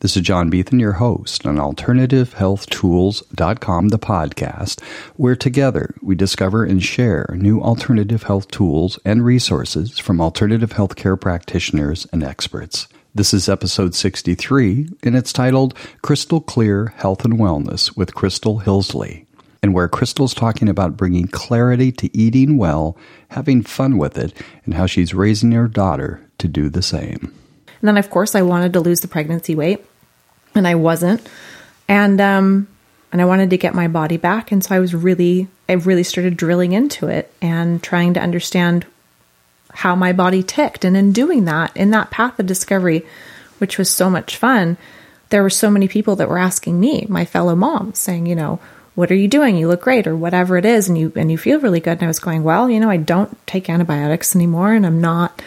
This is John Beethan, your host on AlternativeHealthTools.com, the podcast, where together we discover and share new alternative health tools and resources from alternative healthcare practitioners and experts. This is episode 63, and it's titled Crystal Clear Health and Wellness with Crystal Hillsley, and where Crystal's talking about bringing clarity to eating well, having fun with it, and how she's raising her daughter to do the same. And then, of course, I wanted to lose the pregnancy weight, and I wasn't. And um, and I wanted to get my body back, and so I was really, I really started drilling into it and trying to understand how my body ticked. And in doing that, in that path of discovery, which was so much fun, there were so many people that were asking me, my fellow moms, saying, you know, what are you doing? You look great, or whatever it is, and you and you feel really good. And I was going, well, you know, I don't take antibiotics anymore, and I'm not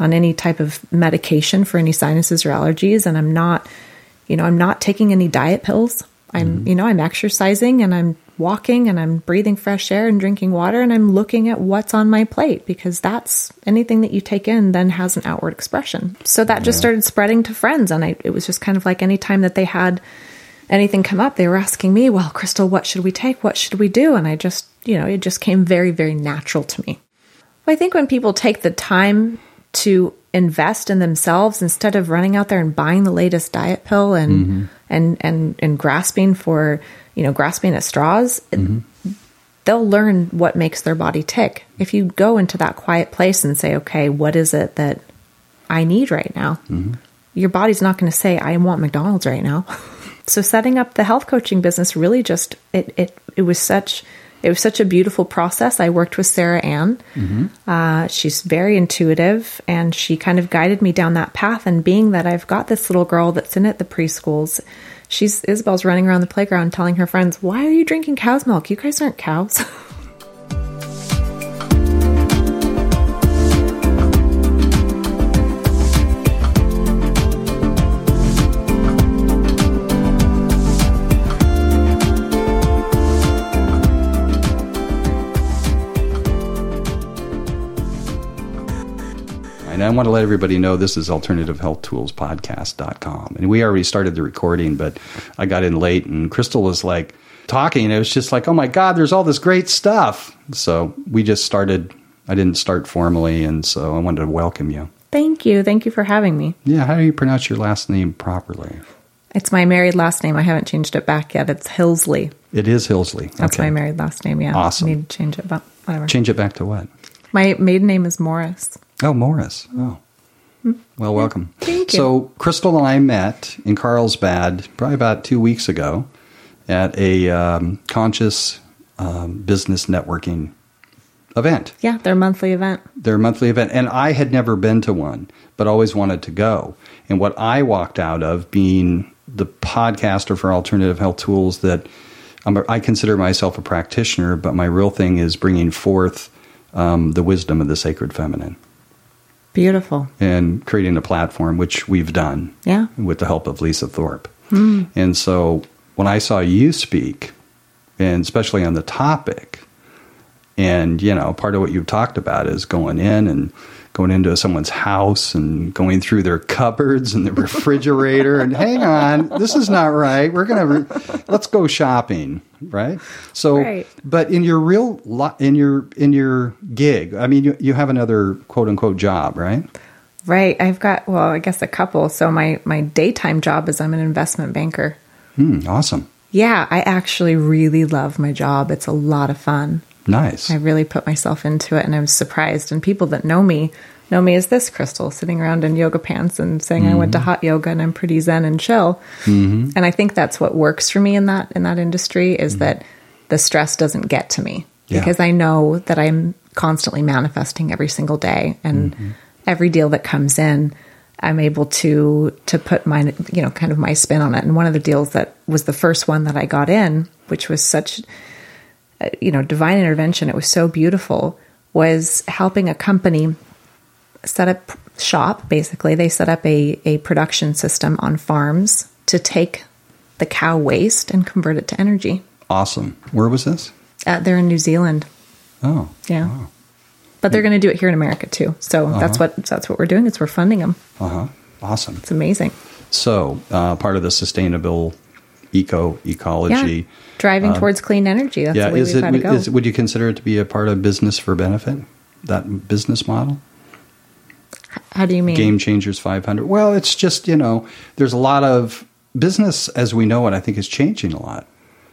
on any type of medication for any sinuses or allergies and I'm not you know I'm not taking any diet pills. I'm mm-hmm. you know I'm exercising and I'm walking and I'm breathing fresh air and drinking water and I'm looking at what's on my plate because that's anything that you take in then has an outward expression. So that yeah. just started spreading to friends and I it was just kind of like any time that they had anything come up they were asking me, "Well, Crystal, what should we take? What should we do?" And I just, you know, it just came very very natural to me. I think when people take the time to invest in themselves instead of running out there and buying the latest diet pill and mm-hmm. and and and grasping for you know grasping at straws mm-hmm. they'll learn what makes their body tick if you go into that quiet place and say okay what is it that i need right now mm-hmm. your body's not going to say i want mcdonald's right now so setting up the health coaching business really just it it it was such it was such a beautiful process. I worked with Sarah Ann. Mm-hmm. Uh, she's very intuitive, and she kind of guided me down that path. And being that I've got this little girl that's in at the preschools, she's Isabel's running around the playground telling her friends, "Why are you drinking cow's milk? You guys aren't cows." And I want to let everybody know this is alternativehealthtools.podcast.com. And we already started the recording, but I got in late and Crystal was like talking. And it was just like, oh my God, there's all this great stuff. So we just started. I didn't start formally. And so I wanted to welcome you. Thank you. Thank you for having me. Yeah. How do you pronounce your last name properly? It's my married last name. I haven't changed it back yet. It's Hillsley. It is Hillsley. That's okay. my married last name. Yeah. Awesome. I need to change it, but whatever. Change it back to what? My maiden name is Morris. Oh, Morris. Oh. Well, welcome. Thank you. So, Crystal and I met in Carlsbad probably about two weeks ago at a um, conscious um, business networking event. Yeah, their monthly event. Their monthly event. And I had never been to one, but always wanted to go. And what I walked out of being the podcaster for alternative health tools that a, I consider myself a practitioner, but my real thing is bringing forth um, the wisdom of the sacred feminine. Beautiful. And creating a platform, which we've done. Yeah. With the help of Lisa Thorpe. Mm. And so when I saw you speak, and especially on the topic, and you know, part of what you've talked about is going in and going into someone's house and going through their cupboards and the refrigerator and hang on, this is not right. We're gonna re- let's go shopping, right? So, right. but in your real lo- in your in your gig, I mean, you, you have another quote unquote job, right? Right. I've got well, I guess a couple. So my my daytime job is I'm an investment banker. Hmm, awesome. Yeah, I actually really love my job. It's a lot of fun. Nice. I really put myself into it and I was surprised. And people that know me know me as this crystal sitting around in yoga pants and saying mm-hmm. I went to mm-hmm. hot yoga and I'm pretty zen and chill. Mm-hmm. And I think that's what works for me in that in that industry is mm-hmm. that the stress doesn't get to me yeah. because I know that I'm constantly manifesting every single day and mm-hmm. every deal that comes in I'm able to to put my you know kind of my spin on it. And one of the deals that was the first one that I got in, which was such you know, divine intervention, it was so beautiful, was helping a company set up shop, basically. They set up a, a production system on farms to take the cow waste and convert it to energy. Awesome. Where was this? Uh, they're in New Zealand. Oh. Yeah. Wow. But they're going to do it here in America too. So uh-huh. that's what that's what we're doing. Is we're funding them. Uh huh. Awesome. It's amazing. So, uh, part of the sustainable eco ecology. Yeah. Driving um, towards clean energy. That's Yeah, the way is we've it? to go. Is, would you consider it to be a part of business for benefit? That business model, How do you mean? Game Changers 500. Well, it's just you know, there's a lot of business as we know it. I think is changing a lot.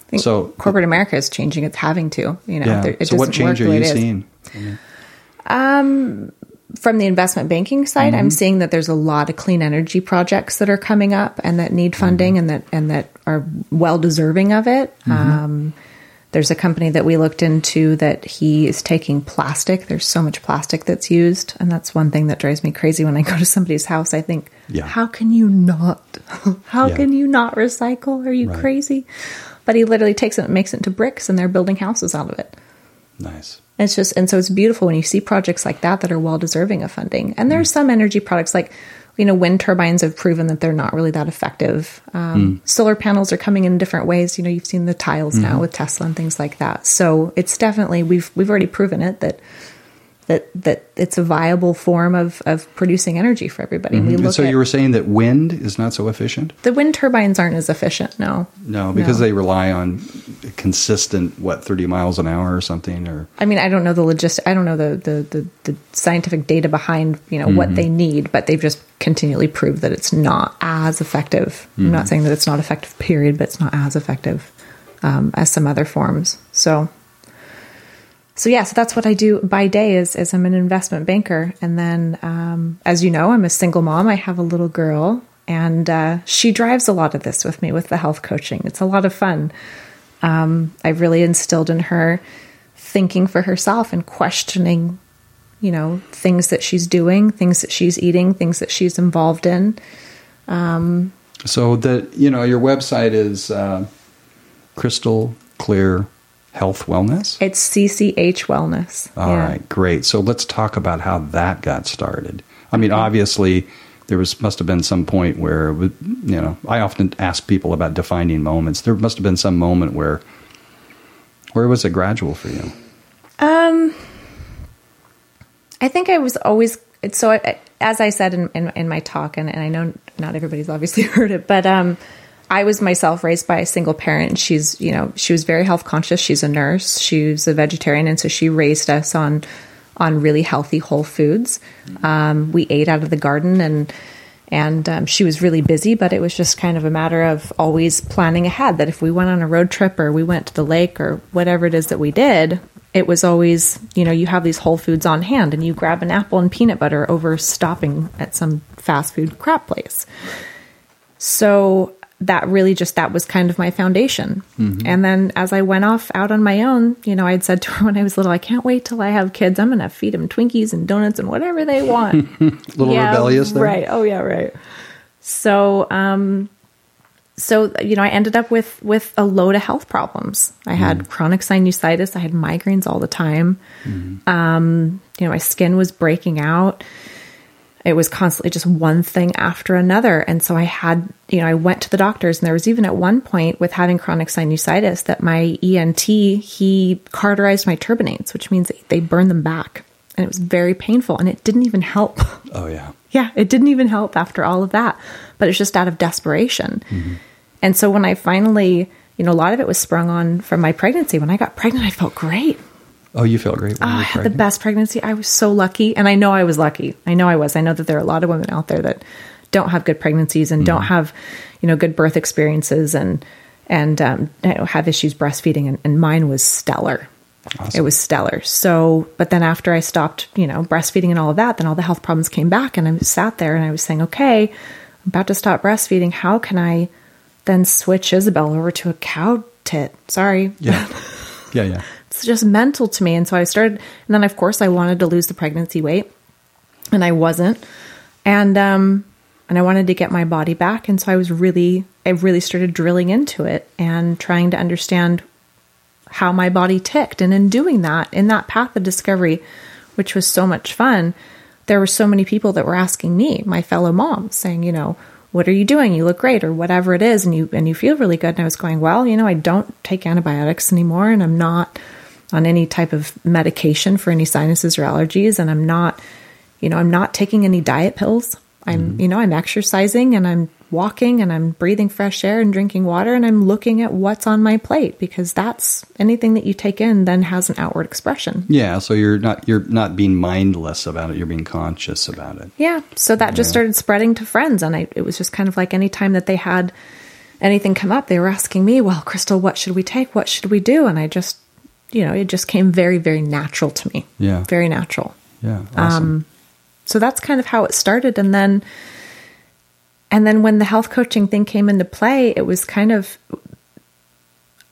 I think so corporate America is changing. It's having to. You know, yeah. it so what doesn't work change are you seeing? Um, from the investment banking side, Mm-hmm. I'm seeing that there's a lot of clean energy projects that are coming up and that need funding Mm-hmm. and that and that are well deserving of it. Um, there's a company that we looked into that he is taking plastic. There's so much plastic that's used, and that's one thing that drives me crazy when I go to somebody's house. I think, Yeah. how can you not? How Yeah. can you not recycle? Are you Right. crazy? But he literally takes it and makes it into bricks, and they're building houses out of it. Nice. It's just, and so it's beautiful when you see projects like that that are well deserving of funding. And there's mm. some energy products like, you know, wind turbines have proven that they're not really that effective. Um, mm. Solar panels are coming in different ways. You know, you've seen the tiles now mm-hmm. with Tesla and things like that. So it's definitely we've we've already proven it that that that it's a viable form of of producing energy for everybody. We mm-hmm. And so at you were saying that wind is not so efficient? the wind turbines aren't as efficient. No, No, because they rely on consistent what 30 miles an hour or something or I mean, I don't know the logistic. I don't know the, the, the, the scientific data behind you know what mm-hmm. they need, but they've just continually proved that it's not as effective. I'm not mm-hmm. saying that it's not effective, period, but it's not as effective um, as some other forms. So, so yeah, so that's what I do by day. Is is I'm an investment banker, and then um, as you know, I'm a single mom. I have a little girl, and uh, she drives a lot of this with me with the health coaching. It's a lot of fun. Um, I've really instilled in her thinking for herself and questioning, you know, things that she's doing, things that she's eating, things that she's involved in. so that you know your website is uh, crystal clear health wellness? It's CCH Wellness. All right, great. So let's talk about how that got started. I mean obviously there was must have been some point where you know i often ask people about defining moments. There must have been some moment where where was it gradual for you? Um, I think I was always so. I, as I said in, in, in my talk, and, and I know not everybody's obviously heard it, but um, I was myself raised by a single parent. She's you know she was very health conscious. She's a nurse. She's a vegetarian, and so she raised us on on really healthy whole foods. Um, we ate out of the garden and. And um, she was really busy, but it was just kind of a matter of always planning ahead. That if we went on a road trip or we went to the lake or whatever it is that we did, it was always, you know, you have these whole foods on hand and you grab an apple and peanut butter over stopping at some fast food crap place. So that really just that was kind of my foundation. And then as I went off out on my own, you know, I'd said to her when I was little, I can't wait till I have kids. I'm going to feed them Twinkies and donuts and whatever they want. little Yeah, rebellious there Right. Oh yeah, right. So um so you know, I ended up with with a load of health problems. I had chronic sinusitis, I had migraines all the time. Um, you know, my skin was breaking out. It was constantly just one thing after another. And so I had, you know, I went to the doctors and there was even at one point with having chronic sinusitis that my ENT, he cauterized my turbinates, which means they burn them back. And it was very painful and it didn't even help. oh yeah Yeah, it didn't even help after all of that, but it's just out of desperation. Mm-hmm. And so when I finally, you know, a lot of it was sprung on from my pregnancy. When I got pregnant, I felt great. Oh you felt great when Oh, I had the best pregnancy. I was so lucky. And I know I was lucky. I know I was. I know that there are a lot of women out there that don't have good pregnancies and don't have, you know, good birth experiences and, and um, you know, have issues breastfeeding. And, and mine was stellar. It was stellar. So, but then after I stopped, you know, breastfeeding and all of that, then all the health problems came back. And I sat there and I was saying, okay, I'm about to stop breastfeeding. How can I then switch Isabel over to a cow tit? Sorry. yeah yeah yeah it's just mental to me. And so I started, and then of course I wanted to lose the pregnancy weight, and I wasn't, and um, and I wanted to get my body back, and so I was really, I really started drilling into it and trying to understand how my body ticked, and in doing that, in that path of discovery, which was so much fun, there were so many people that were asking me, my fellow moms, saying, you know. What are you doing? You look great, or whatever it is, and you and you feel really good. And I was going, well, you know, I don't take antibiotics anymore, and I'm not on any type of medication for any sinuses or allergies and I'm not you know I'm not taking any diet pills I'm mm-hmm. you know I'm exercising and I'm walking and I'm breathing fresh air and drinking water and I'm looking at what's on my plate because that's anything that you take in then has an outward expression. Yeah, so you're not you're not being mindless about it, you're being conscious about it. Yeah. So that just started spreading to friends and I it was just kind of like any time that they had anything come up, they were asking me, "Well, Crystal, what should we take? What should we do?" And I just you know, it just came very very natural to me. Yeah. Very natural. Yeah, awesome. So that's kind of how it started and then and then when the health coaching thing came into play, it was kind of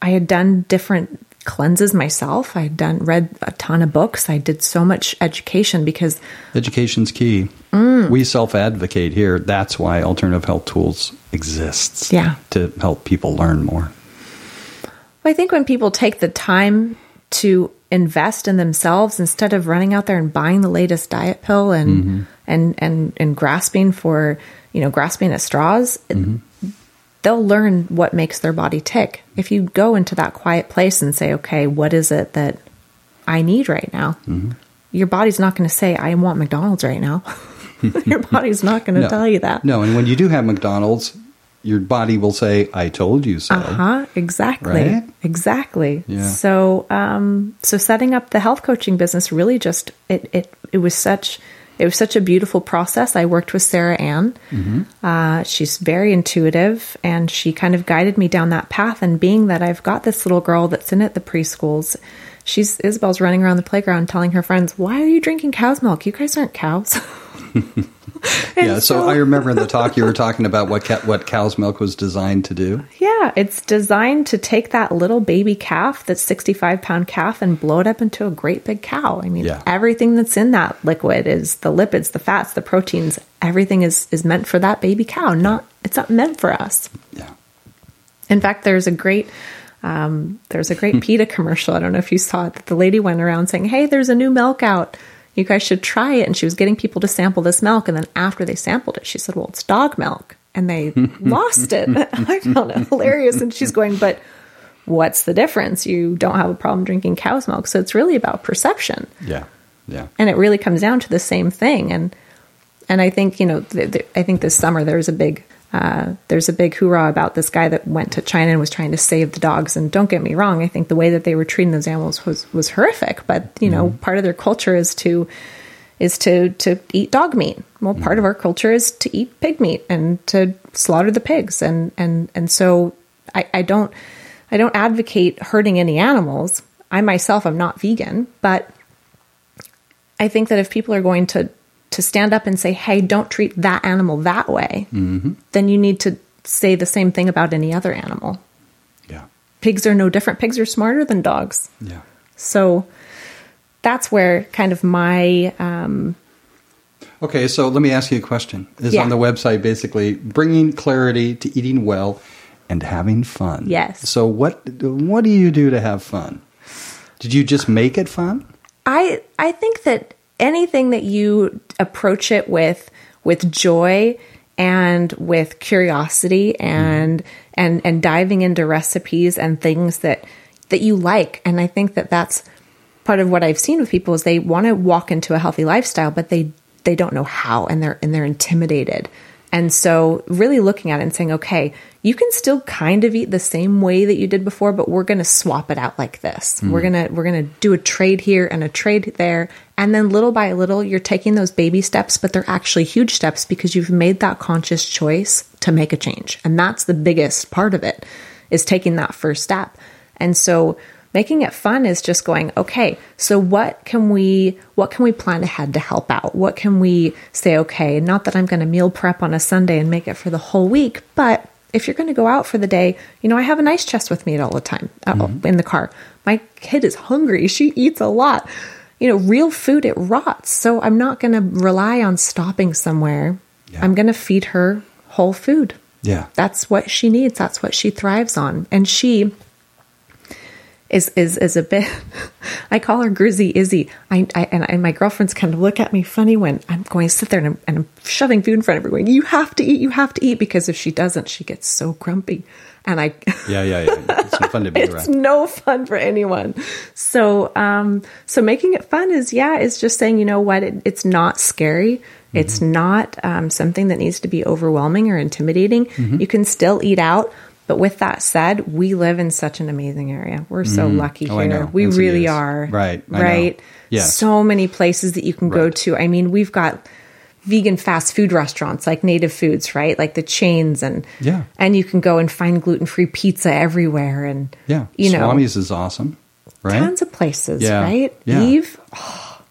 I had done different cleanses myself. I had done read a ton of books. I did so much education because Education's key. Mm. We self advocate here. That's why Alternative Health Tools exists. Yeah. To help people learn more. I think when people take the time to invest in themselves instead of running out there and buying the latest diet pill and mm-hmm. and and and grasping for you know grasping at straws, mm-hmm. they'll learn what makes their body tick. If you go into that quiet place and say, "Okay, what is it that I need right now?" Mm-hmm. Your body's not going to say, "I want McDonald's right now." your body's not going to No. tell you that. No, and when you do have McDonald's, your body will say, I told you so. Uh Huh? Exactly. Right? Exactly. Yeah. So, um, so setting up the health coaching business really just it it it was such it was such a beautiful process. I worked with Sarah Ann. Uh, she's very intuitive, and she kind of guided me down that path. And being that I've got this little girl that's in at the preschools, she's Isabel's running around the playground telling her friends, "Why are you drinking cow's milk? You guys aren't cows." Yeah, so, I remember in the talk you were talking about what ca- what cow's milk was designed to do. Yeah, it's designed to take that little baby calf, that 65 pound calf, and blow it up into a great big cow. I mean, Yeah. everything that's in that liquid is the lipids, the fats, the proteins, everything is, is meant for that baby cow. Not, it's not meant for us. Yeah. In fact, there's a great, um, there's a great PETA commercial. I don't know if you saw it. That the lady went around saying, "Hey, there's a new milk out. You guys should try it." And she was getting people to sample this milk. And then after they sampled it, she said, "Well, it's dog milk," and they lost it. I found it hilarious. And she's going, "But what's the difference? You don't have a problem drinking cow's milk, so it's really about perception." Yeah. Yeah. and it really comes down to the same thing and and i think you know th- th- i think this summer there's a big uh, there's a big hoorah about this guy that went to china and was trying to save the dogs. And don't get me wrong i think the way that they were treating those animals was was horrific. But you know part of their culture is to is to to eat dog meat. Well part of our culture is to eat pig meat and to slaughter the pigs. And and and so i i don't i don't advocate hurting any animals. I myself am not vegan but I think that if people are going to to stand up and say, "Hey, don't treat that animal that way," then you need to say the same thing about any other animal. Yeah. Pigs are no different. Pigs are smarter than dogs. Yeah. So that's where kind of my um, Okay, so let me ask you a question. Is Yeah. on the website basically bringing clarity to eating well and having fun. Yes. So what what do you do to have fun? Did you just make it fun? I I think that anything that you approach it with with joy and with curiosity and and and diving into recipes and things that that you like and I think that that's part of what I've seen with people is they want to walk into a healthy lifestyle but they they don't know how and they're and they're intimidated. And so really looking at it and saying, okay, you can still kind of eat the same way that you did before, but we're going to swap it out like this. Hmm. We're going to we're going to do a trade here and a trade there, and then little by little you're taking those baby steps, but they're actually huge steps because you've made that conscious choice to make a change. And that's the biggest part of it is taking that first step. And so making it fun is just going okay so what can we what can we plan ahead to help out? What can we say okay not that i'm going to meal prep on a sunday and make it for the whole week but if you're going to go out for the day you know i have an ice chest with me all the time uh, in the car. My kid is hungry. She eats a lot. You know real food it rots. So i'm not going to rely on stopping somewhere. Yeah. i'm going to feed her whole food. Yeah. that's what she needs. That's what she thrives on. And she is is is a bit I call her Grizzy Izzy. I, I and, and my girlfriends kind of look at me funny when I'm going to sit there and I'm, and I'm shoving food in front of her, going, "You have to eat, you have to eat," because if she doesn't, she gets so grumpy, and I Yeah, yeah, yeah. It's fun to be around. it's no fun for anyone. So, um, so making it fun is yeah, is just saying, you know what, it, it's not scary. It's not um, something that needs to be overwhelming or intimidating. Mm-hmm. You can still eat out. But with that said, we live in such an amazing area. We're so mm-hmm. lucky Oh, here. We really are. Right. I. Right. Yeah. So many places that you can go to. I mean, we've got vegan fast food restaurants like Native Foods, right? Like the chains and Yeah. and you can go and find gluten-free pizza everywhere and Yeah. you know, Swami's is awesome. Right? tons of places, Yeah. right? Yeah. Eve,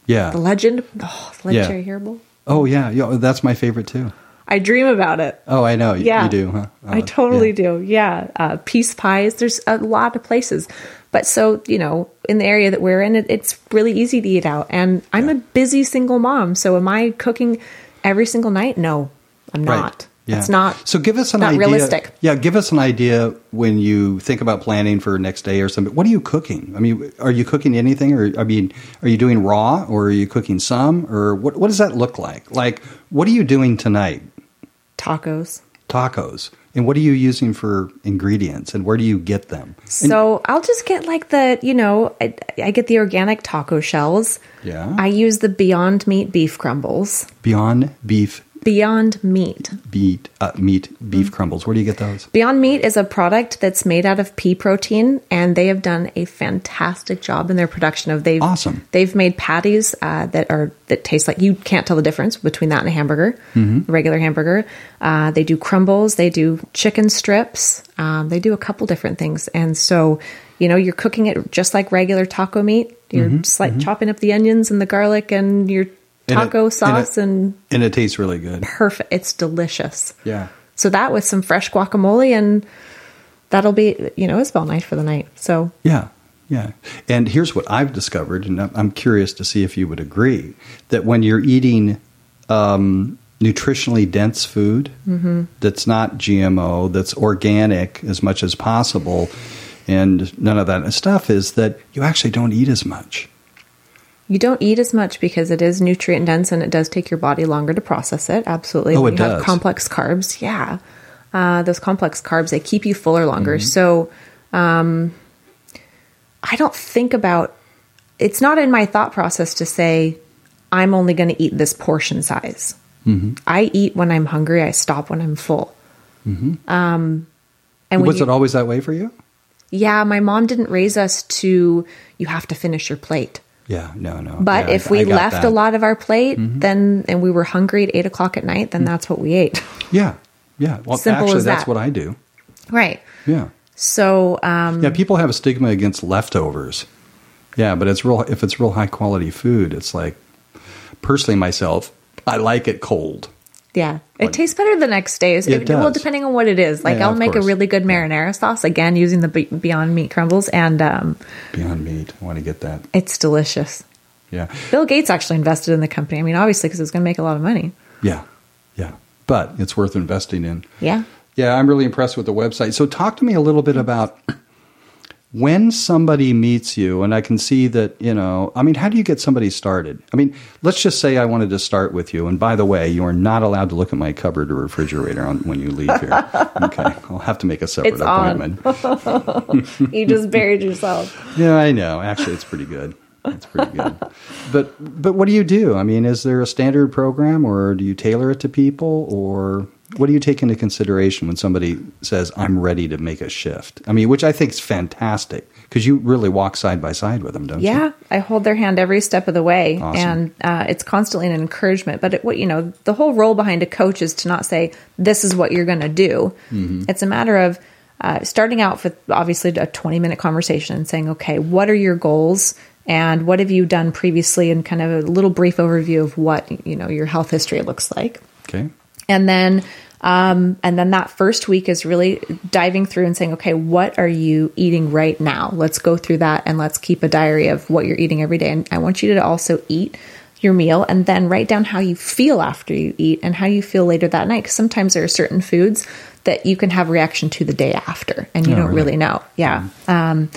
yeah. the legend, oh, legendary herbal. Oh yeah. Yeah. That's my favorite too. I dream about it. Oh, I know. You- Yeah, You do, huh? I Oh, totally yeah. do. Yeah, uh, peace pies. There's a lot of places, but so you know, in the area that we're in, it, it's really easy to eat out. And I'm a busy single mom, so am I cooking every single night? No, I'm Right. not. Yeah. It's not. So give us an not idea. realistic. Yeah, give us an idea when you think about planning for next day or something. What are you cooking? I mean, are you cooking anything, or I mean, are you doing raw, or are you cooking some, or what? What does that look like? Like, what are you doing tonight? Tacos. Tacos, and what are you using for ingredients, and where do you get them? And- So I'll just get like the, you know, I, I get the organic taco shells. Yeah. I use the Beyond Meat beef crumbles. Beyond beef Beyond Meat. beat uh, meat Mm-hmm. beef crumbles. Where do you get those? Beyond Meat is a product that's made out of pea protein, and they have done a fantastic job in their production of they've Awesome. They've made patties uh, that are that taste like you can't tell the difference between that and a hamburger, Mm-hmm. a regular hamburger. Uh, they do crumbles, they do chicken strips, um, they do a couple different things, and so you know you're cooking it just like regular taco meat. You're Mm-hmm. slight chopping up the onions and the garlic and your And it- taco and it- sauce and And it tastes really good. perfect. It's delicious. Yeah. So that with some fresh guacamole and that'll be, you know, Isabel night for the night. So Yeah, yeah. And here's what I've discovered, and I'm- curious to see if you would agree that when you're eating um, nutritionally dense food that's not GMO, that's organic as much as possible, and none of that stuff, is that you actually don't eat as much. You don't eat as much because it is nutrient dense and it does take your body longer to process it. Absolutely. Oh, it you have does. complex carbs. Yeah. Uh, those complex carbs, they keep you fuller longer. Mm-hmm. So um, I don't think about it's not in my thought process to say, I'm only going to eat this portion size. Mm-hmm. I eat when I'm hungry. I stop when I'm full. Um, and Was you- it always that way for you? Yeah, my mom didn't raise us to you have to finish your plate. Yeah, no, no. But Yeah, if I- we I left that. Mm-hmm. a lot of our plate, then and we were hungry at eight o'clock at night, then that's what we ate. yeah, yeah. Well, Simple actually, as that's what I do. right. Yeah. So um, Yeah, people have a stigma against leftovers. Yeah, but it's real. If it's real high quality food, it's like personally myself, I like it cold. Yeah, it tastes better the next day. So It Well, depending on what it is. Like Yeah, I'll make course. a really good marinara sauce again using the Beyond Meat crumbles, and um, Beyond meat, I want to get that. it's delicious. Yeah, Bill Gates actually invested in the company. I mean, obviously because it's going to make a lot of money. yeah, yeah. But it's worth investing in. Yeah. Yeah, I'm really impressed with the website. So, talk to me a little bit about when somebody meets you, and I can see that, you know, I mean, how do you get somebody started? I mean, let's just say I wanted to start with you. And by the way, you are not allowed to look at my cupboard or refrigerator on, when you leave here. okay. I'll have to make a separate It's appointment. you just buried yourself. Yeah, I know. Actually, it's pretty good. It's pretty good. But but what do you do? I mean, is there a standard program, or do you tailor it to people, or what do you take into consideration when somebody says, "I'm ready to make a shift"? I mean, which I think is fantastic because you really walk side by side with them, don't you? Yeah, I hold their hand every step of the way, Awesome. and uh, it's constantly an encouragement. But it, what you know, the whole role behind a coach is to not say this is what you're going to do. Mm-hmm. It's a matter of uh, starting out with obviously a 20 minute conversation and saying, okay, what are your goals? And what have you done previously, and kind of a little brief overview of what you know your health history looks like Okay. And then um, and then that first week is really diving through and saying okay what are you eating right now? Let's go through that and let's keep a diary of what you're eating every day. And i want you to also eat your meal and then write down how you feel after you eat and how you feel later that night. Because sometimes there are certain foods that you can have reaction to the day after and you Oh, don't really? really know. Yeah. Um,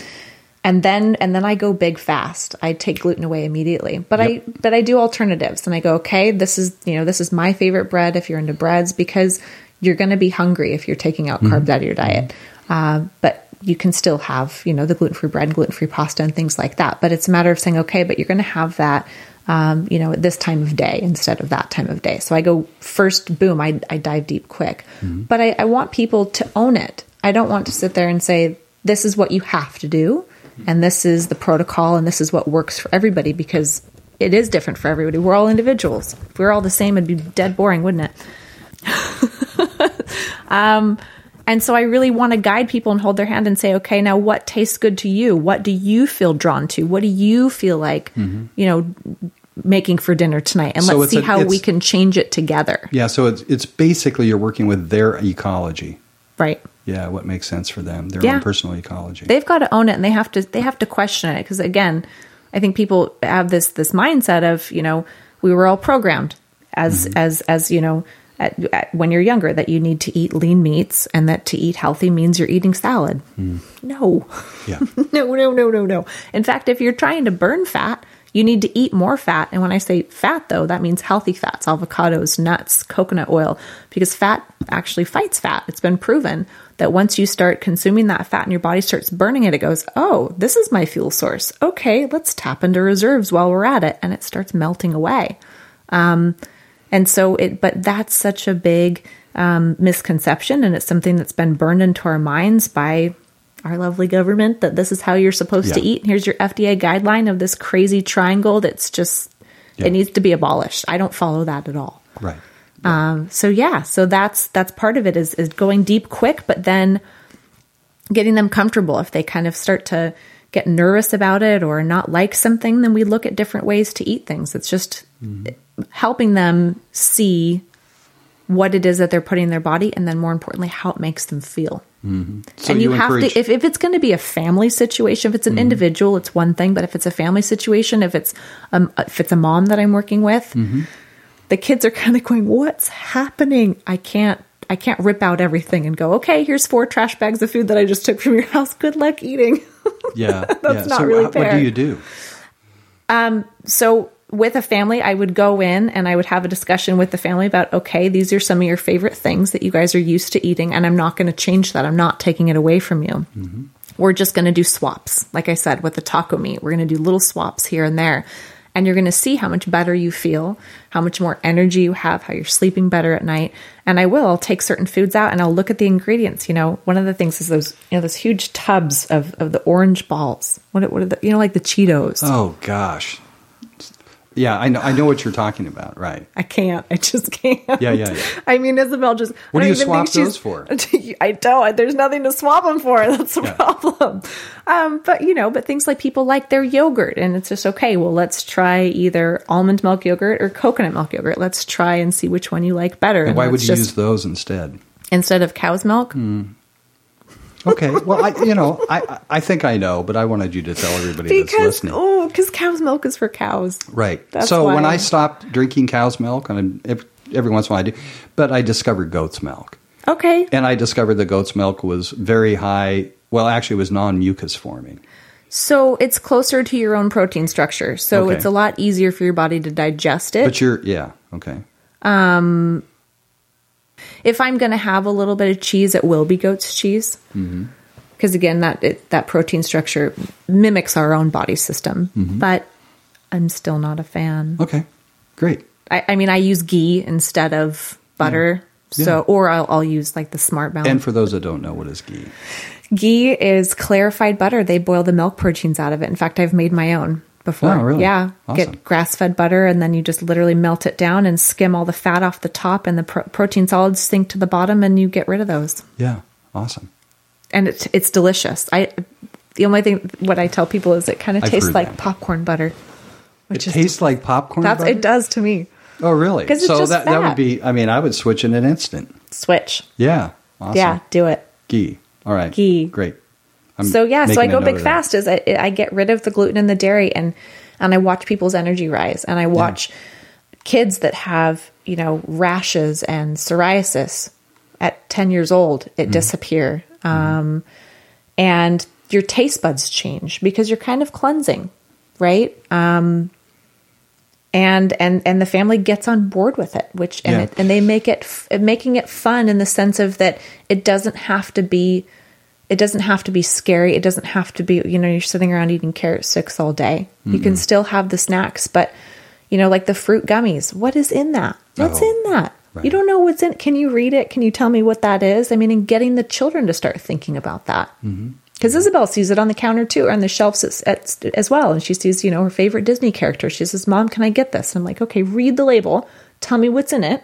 and then and then I go big fast. I take gluten away immediately. But I but I do alternatives and I go, okay, this is you know, this is my favorite bread if you're into breads because you're gonna be hungry if you're taking out carbs out of your diet. Uh, but you can still have, you know, the gluten free bread, gluten free pasta, and things like that. But it's a matter of saying, okay, but you're going to have that, um, you know, at this time of day instead of that time of day. So I go first, boom, I, I dive deep quick. But I, I want people to own it. I don't want to sit there and say, this is what you have to do, and this is the protocol, and this is what works for everybody because it is different for everybody. We're all individuals. If we we're all the same, it'd be dead boring, wouldn't it? um, and so I really want to guide people and hold their hand and say, okay, now what tastes good to you? What do you feel drawn to? What do you feel like, you know, making for dinner tonight? And So let's see a- how we can change it together. Yeah, so it's it's basically you're working with their ecology. Right. Yeah, what makes sense for them, their Yeah. own personal ecology. they've got to own it and they have to they have to question it because again i think people have this this mindset of you know we were all programmed as mm-hmm. as as you know at, at, when you're younger that you need to eat lean meats and that to eat healthy means you're eating salad mm. no yeah. no no no no no in fact if you're trying to burn fat you need to eat more fat. And when i say fat though that means healthy fats avocados nuts coconut oil because fat actually fights fat. It's been proven that once you start consuming that fat and your body starts burning it it goes oh this is my fuel source. Okay let's tap into reserves while we're at it. And it starts melting away. Um, and so it, but that's such a big um, misconception, and it's something that's been burned into our minds by our lovely government that this is how you're supposed to eat. And here's your FDA guideline of this crazy triangle that's just, Yeah. it needs to be abolished. I don't follow that at all. Right. Um, so yeah, so that's that's part of it is is going deep quick, but then getting them comfortable. If they kind of start to get nervous about it or not like something, then we look at different ways to eat things. It's just helping them see what it is that they're putting in their body, and then more importantly, how it makes them feel. So and you, you have encourage- to, if, if it's going to be a family situation, if it's an individual, it's one thing. But if it's a family situation, if it's um, if it's a mom that I'm working with, the kids are kind of going, "What's happening?" I can't I can't rip out everything and go, "Okay, here's four trash bags of food that I just took from your house. Good luck eating." Yeah. That's yeah. not so really what, what do you do? Um, so with a family, I would go in and I would have a discussion with the family about, okay, these are some of your favorite things that you guys are used to eating, and I'm not going to change that. I'm not taking it away from you. Mm-hmm. We're just going to do swaps. Like I said, with the taco meat, we're going to do little swaps here and there. And you're going to see how much better you feel, how much more energy you have, how you're sleeping better at night. And I will, I'll take certain foods out and I'll look at the ingredients. You know, one of the things is those, you know, those huge tubs of, of the orange balls. What, what are the, you know, like the Cheetos. Oh gosh. Yeah, I know I know what you're talking about, right. I can't. I just can't. Yeah, yeah, yeah. I mean, Isabel just. What I do you swap those she's- I don't. There's nothing to swap them for. That's the Yeah. problem. Um, but you know, but things like people like their yogurt, and it's just okay. Well, let's try either almond milk yogurt or coconut milk yogurt. Let's try and see which one you like better. And why would you just, use those instead? instead of cow's milk? Okay. Well, I you know, I I think I know, but I wanted you to tell everybody that's Because listening. oh, because cow's milk is for cows. Right. That's so when I stopped drinking cow's milk, and every, every once in a while I do, but I discovered goat's milk. Okay. And I discovered the goat's milk was very high. Well, actually, it was non-mucus forming. So it's closer to your own protein structure. So Okay. it's a lot easier for your body to digest it. But you're, yeah, okay, um, if I'm going to have a little bit of cheese, it will be goat's cheese. Mm-hmm. Because again, that it, that protein structure mimics our own body system. Mm-hmm. But I'm still not a fan. okay, great. I, I mean, I use ghee instead of butter. Yeah. So, or I'll, I'll use like the smart balance. And for those that don't know, what is ghee? ghee is clarified butter. They boil the milk proteins out of it. In fact, I've made my own before. Oh, really? Yeah. Awesome. Get grass fed butter and then you just literally melt it down and skim all the fat off the top and the pro- protein solids sink to the bottom and you get rid of those. Yeah, awesome. and it's it's delicious. I the only thing what I tell people is it kind of tastes like that. popcorn butter, which it is tastes like popcorn. that's butter? it does to me. Oh, really? so that that would be. I mean, I would switch in an instant. Switch, Yeah, awesome. yeah, do it. ghee. All right, Ghee. Great. I'm so yeah, so I go big fast. Is I, I get rid of the gluten and the dairy, and and I watch people's energy rise, and I watch kids that have you know rashes and psoriasis at ten years old, Mm-hmm. it disappear, um, and your taste buds change because you're kind of cleansing, right? Um, and and and the family gets on board with it, which and Yeah. it, and they make it f- making it fun in the sense of that it doesn't have to be it doesn't have to be scary. It doesn't have to be, you know, you're sitting around eating carrot sticks all day. You can still have the snacks, but you know, like the fruit gummies. What is in that? What's Oh, in that? You don't know what's in. Can you read it? Can you tell me what that is? I mean, and getting the children to start thinking about that. Mm-hmm. Because mm-hmm. Isabel sees it on the counter too, or on the shelves as, as, as well. And she sees, you know, her favorite Disney character. She says, Mom, can I get this? And I'm like, okay, read the label. Tell me what's in it.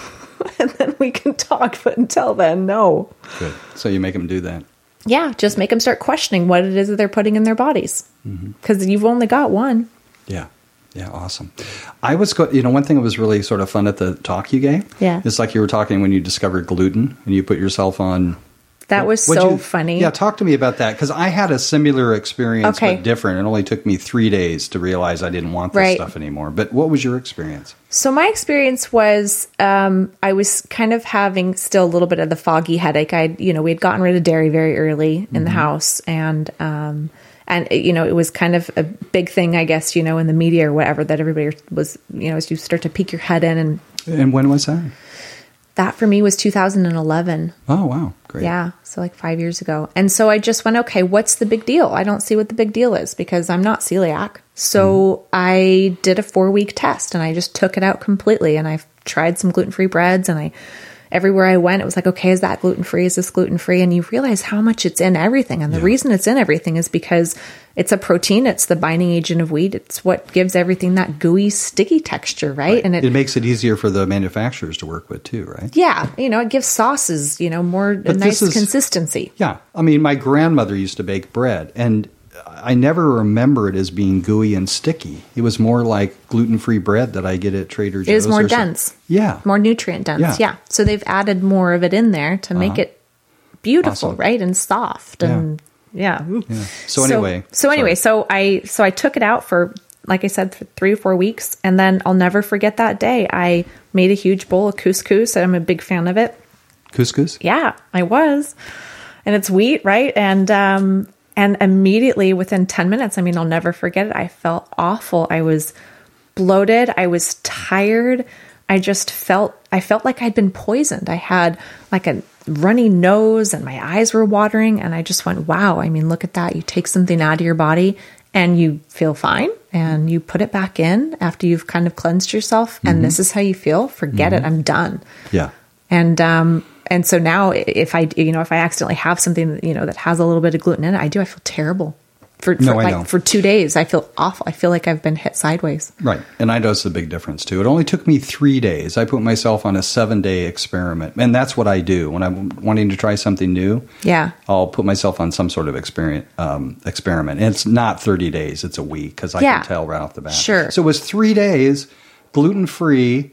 and then we can talk. But until then, no. Good. So you make them do that. Yeah, just make them start questioning what it is that they're putting in their bodies. Mm-hmm. Because you've only got one. Yeah. Yeah, awesome. I was, go- you know, one thing that was really sort of fun at the talk you gave. Yeah. It's like you were talking when you discovered gluten and you put yourself on. That was What'd so you- funny. Yeah, talk to me about that because I had a similar experience, Okay. but different. It only took me three days to realize I didn't want this Right. stuff anymore. But what was your experience? So my experience was um, I was kind of having still a little bit of the foggy headache. I, you know, we had gotten rid of dairy very early in Mm-hmm. the house, and um, and you know, it was kind of a big thing, I guess, you know, in the media or whatever that everybody was, you know, as you start to peek your head in, and And when was that? That for me was 2011. Oh, wow. Great. Yeah, so like five years ago. And so I just went, okay, what's the big deal? I don't see what the big deal is because I'm not celiac. So mm-hmm. I did a four week test and I just took it out completely. And I tried some gluten free breads and I, everywhere I went, it was like, okay, is that gluten free? Is this gluten free? And you realize how much it's in everything. And the Yeah. reason it's in everything is because it's a protein, it's the binding agent of wheat, it's what gives everything that gooey, sticky texture, right? And It makes it easier for the manufacturers to work with too, right? yeah, you know, it gives sauces, you know, more a nice is- consistency. Yeah. I mean, my grandmother used to bake bread, and I never remember it as being gooey and sticky. It was more like gluten free bread that I get at Trader Joe's. It was more some- dense. Yeah. more nutrient dense. Yeah. Yeah. So they've added more of it in there to make Uh-huh. it beautiful, Awesome. right? And soft and yeah. Yeah. So anyway, so, anyway, so I so I took it out for like I said for 3 or 4 weeks and then I'll never forget that day. I made a huge bowl of couscous and I'm a big fan of it. Couscous? Yeah, I was. And it's wheat, right? And um and immediately within 10 minutes, I mean, I'll never forget it. I felt awful. I was bloated, I was tired. I just felt I felt like I'd been poisoned. I had like a runny nose and my eyes were watering and I just went, "Wow, I mean, look at that. You take something out of your body and you feel fine and you put it back in after you've kind of cleansed yourself and this is how you feel. Forget it. I'm done." Yeah. and um and so now if i you know if i accidentally have something you know that has a little bit of gluten in it i do i feel terrible for, for No, I like know. for two days i feel awful i feel like i've been hit sideways Right. And I noticed a big difference too. It only took me three days. I put myself on a seven day experiment. And that's what I do when I'm wanting to try something new. yeah I'll put myself on some sort of experiment. Um, experiment, and it's not thirty days; it's a week because I Yeah. can tell right off the bat. Sure. So it was three days, gluten free,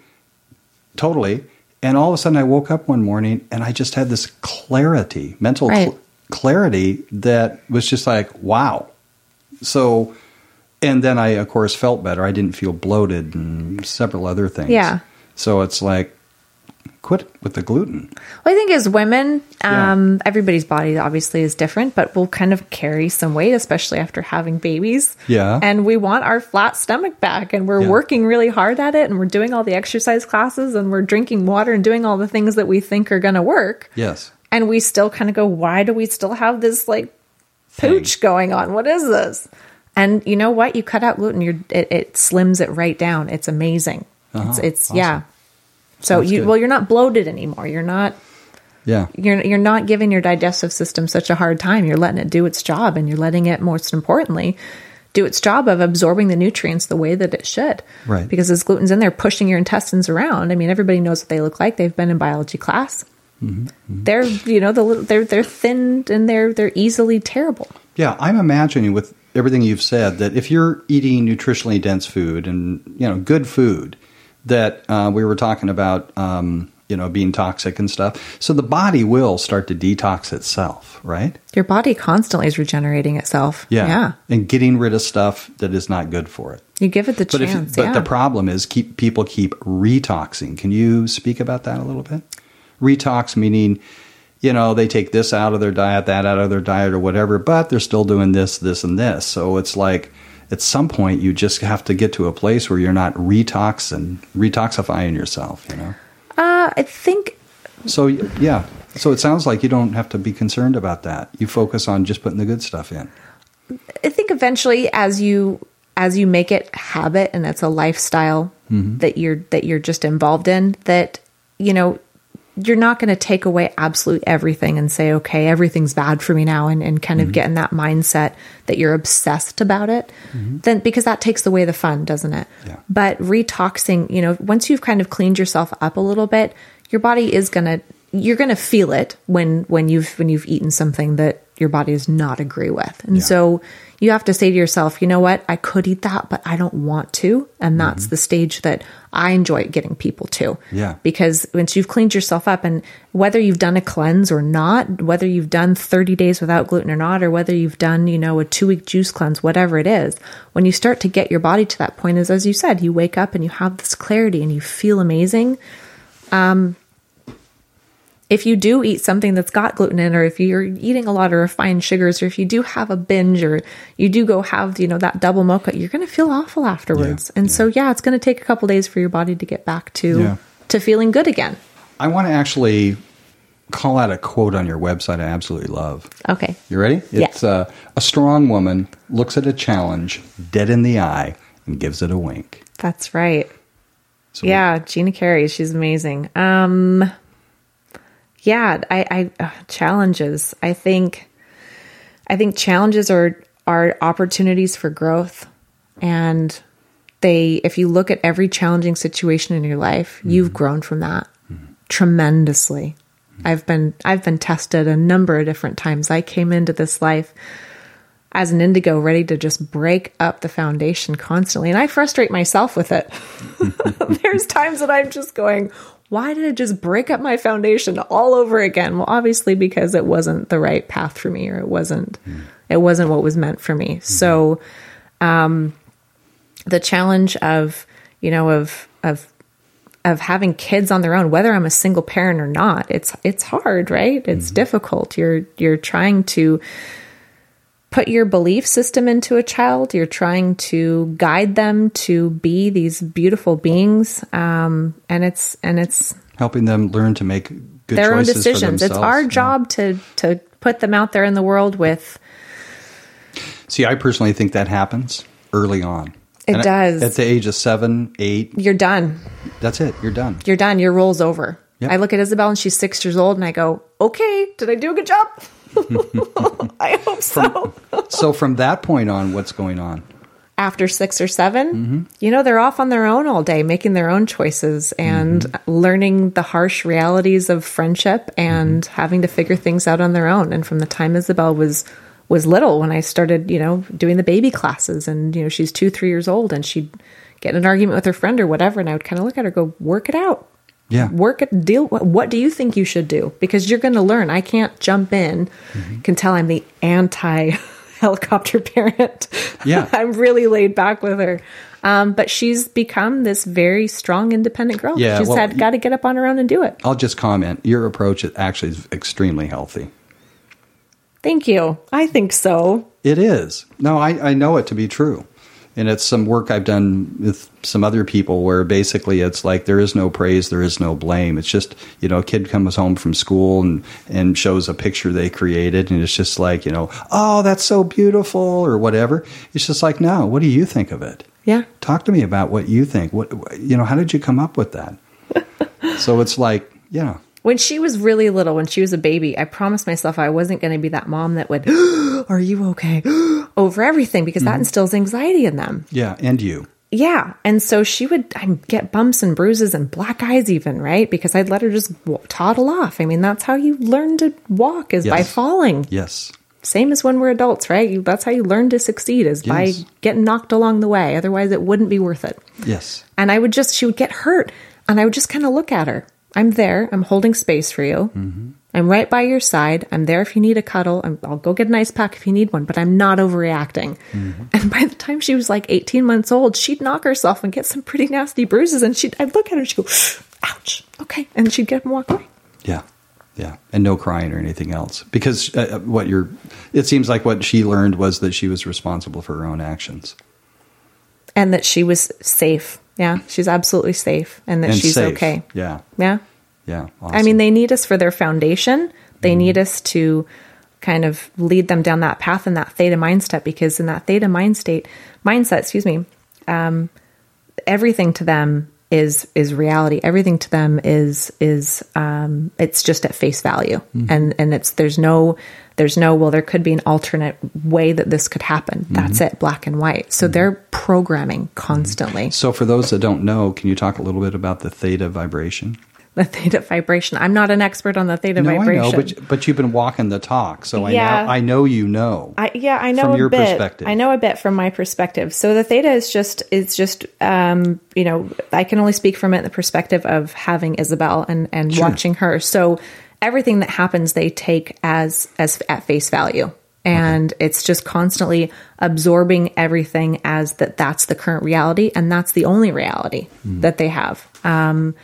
totally. And all of a sudden, I woke up one morning and I just had this clarity, mental cl- clarity that was just like, wow. So, and then I, of course, felt better. I didn't feel bloated and several other things. Yeah. So it's like, quit with the gluten. well i think as women Yeah. um everybody's body obviously is different but we'll kind of carry some weight especially after having babies Yeah. and we want our flat stomach back and we're Yeah. working really hard at it and we're doing all the exercise classes and we're drinking water and doing all the things that we think are going to work Yes. and we still kind of go, why do we still have this like pooch going on? What is this? And you know what? You cut out gluten, you're, it, it slims it right down. It's amazing. Uh-huh. It's, it's Awesome. yeah. So Sounds you, good. well, you're not bloated anymore. You're not, Yeah. you're, you're not giving your digestive system such a hard time. You're letting it do its job and you're letting it, most importantly, do its job of absorbing the nutrients the way that it should. Right. Because as gluten's in there pushing your intestines around, I mean, everybody knows what they look like. They've been in biology class. Mm-hmm. They're, you know, the little, they're they're thin and they're they're easily terrible. Yeah, I'm imagining with everything you've said that if you're eating nutritionally dense food and you know good food, that uh, we were talking about, um, you know, being toxic and stuff. So the body will start to detox itself, right? Your body constantly is regenerating itself. yeah. yeah. and getting rid of stuff that is not good for it. You give it the But if chance. but yeah. the problem is keep people keep retoxing. Can you speak about that a little bit? Retox meaning, you know, they take this out of their diet, that out of their diet, or whatever, but they're still doing this, this, and this. So it's like at some point you just have to get to a place where you're not retoxing, retoxifying yourself. You know. uh, I think So yeah, So it sounds like you don't have to be concerned about that. You focus on just putting the good stuff in. I think eventually as you as you make it habit and it's a lifestyle that you're that you're just involved in that you know you're not going to take away absolute everything and say okay everything's bad for me now and, and kind of mm-hmm. get in that mindset that you're obsessed about it mm-hmm. then because that takes away the fun doesn't it? Yeah. but retoxing you know once you've kind of cleaned yourself up a little bit your body is going to you're going to feel it when when you've when you've eaten something that your body does not agree with. And Yeah. so you have to say to yourself you know what? I could eat that but i don't want to. And that's mm-hmm. the stage that i enjoy getting people to. Yeah. because once you've cleaned yourself up and whether you've done a cleanse or not whether you've done 30 days without gluten or not or whether you've done you know a two week juice cleanse whatever it is when you start to get your body to that point is as you said you wake up and you have this clarity and you feel amazing um, if you do eat something that's got gluten in or if you're eating a lot of refined sugars or if you do have a binge or you do go have you know that double mocha you're going to feel awful afterwards Yeah, and so yeah it's going to take a couple days for your body to get back to Yeah. to feeling good again I want to actually call out a quote on your website I absolutely love. okay You ready? Yeah. It's uh, a strong woman looks at a challenge dead in the eye and gives it a wink. that's right So yeah gina carey she's amazing um yeah i i uh, challenges. I think i think challenges are are opportunities for growth. And they if you look at every challenging situation in your life you've grown from that tremendously. I've been i've been tested a number of different times. I came into this life as an indigo ready to just break up the foundation constantly. And i frustrate myself with it. There's times that i'm just going why did i just break up my foundation all over again? Well obviously because it wasn't the right path for me or it wasn't hmm. it wasn't what was meant for me. Hmm. So um the challenge of you know of of of having kids on their own whether i'm a single parent or not it's it's hard right? It's hmm. difficult. You're you're trying to put your belief system into a child you're trying to guide them to be these beautiful beings um, and it's and it's helping them learn to make good their own decisions it's our Yeah. job to to put them out there in the world with See, I personally think that happens early on. It And does. At the age of seven, eight, you're done that's it. You're done. you're done your role's over Yep. i look at isabel and she's six years old and i go okay did i do a good job i hope so so from that point on, what's going on? after six or 7 Mm-hmm. you know, they're off on their own all day, making their own choices and Mm-hmm. learning the harsh realities of friendship and Mm-hmm. having to figure things out on their own. And from the time Isabel was was little, when I started, you know, doing the baby classes, and you know, she's two, three years old, and she'd get in an argument with her friend or whatever, and I would kind of look at her, go, work it out. Yeah. Work deal. What, what do you think you should do? Because you're going to learn. I can't jump in, Mm-hmm. can tell I'm the anti helicopter parent. Yeah. I'm really laid back with her. Um, but she's become this very strong, independent girl. Yeah, she's well, had got to get up on her own and do it. I'll just comment. Your approach actually is extremely healthy. Thank you. I think so. It is. No, I, I know it to be true. And it's some work I've done with some other people where basically it's like there is no praise, there is no blame. It's just, you know, a kid comes home from school and, and shows a picture they created and it's just like, you know, oh, that's so beautiful or whatever. It's just like, no, what do you think of it? Yeah. Talk to me about what you think. What, you know, how did you come up with that? so it's like, yeah. When she was really little, when she was a baby, I promised myself I wasn't going to be that mom that would, Are you okay? Over everything because Mm-hmm. that instills anxiety in them. Yeah. And you. Yeah. And so she would I'd get bumps and bruises and black eyes, even, right? Because I'd let her just w- toddle off. I mean, that's how you learn to walk is by falling. Yes. Same as when we're adults, right? You, that's how you learn to succeed is by getting knocked along the way. Otherwise, it wouldn't be worth it. Yes. And I would just, she would get hurt. And I would just kind of look at her. I'm there. I'm holding space for you. I'm right by your side. I'm there if you need a cuddle. I'm, I'll go get an ice pack if you need one, but I'm not overreacting. And by the time she was like 18 months old, she'd knock herself and get some pretty nasty bruises. And she'd, I'd look at her and she'd go, ouch, okay. And she'd get up and walk away. Yeah, yeah, and no crying or anything else because uh, what you're. It seems like what she learned was that she was responsible for her own actions And that she was safe. Yeah, she's absolutely safe. And that and she's safe. okay. Yeah, Yeah. Yeah. I mean, they need us for their foundation. They Mm-hmm. need us to kind of lead them down that path in that theta mind state because in that theta mind state mindset, excuse me, um, everything to them is is reality. Everything to them is is um, it's just at face value, Mm-hmm. and and it's there's no there's no well there could be an alternate way that this could happen. Mm-hmm. That's it, black and white. So they're programming constantly. so, for those that don't know, can you talk a little bit about the theta vibration? The theta vibration. I'm not an expert on the theta No, vibration. I know, but but you've been walking the talk, so I Yeah. know I know you know. I, yeah, I know From a your bit. perspective. I know a bit from my perspective. So the theta is just it's just um, you know I can only speak from it in the perspective of having Isabel and and Sure. watching her. So everything that happens they take as as at face value. And it's just constantly absorbing everything as that that's the current reality and that's the only reality Hmm. that they have. Um,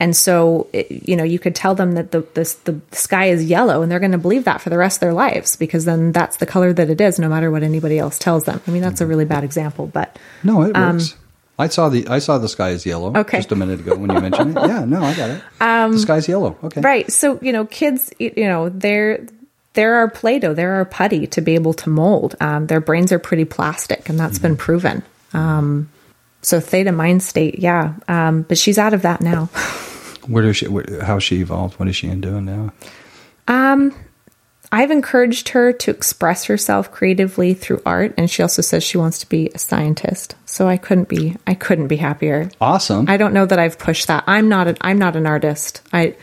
and so, you know, you could tell them that the, the the sky is yellow, and they're going to believe that for the rest of their lives because then that's the color that it is, no matter what anybody else tells them. I mean, that's a really bad example, but no, it works. I saw the I saw the sky is yellow um, Okay. Um, just a minute ago when you mentioned it. Yeah, no, I got it. the sky's yellow. Okay. right. So you know, kids, you know, they're they're our Play-Doh, they're our putty to be able to mold. Um, their brains are pretty plastic, and that's been proven. Um, so theta mind state, yeah, um, but she's out of that now. Where does she? Where, how's she evolved? What is she in doing now? Um, I've encouraged her to express herself creatively through art, and she also says she wants to be a scientist. So I couldn't be I couldn't be happier. Awesome. I don't know that I've pushed that. I'm not an I'm not an artist. I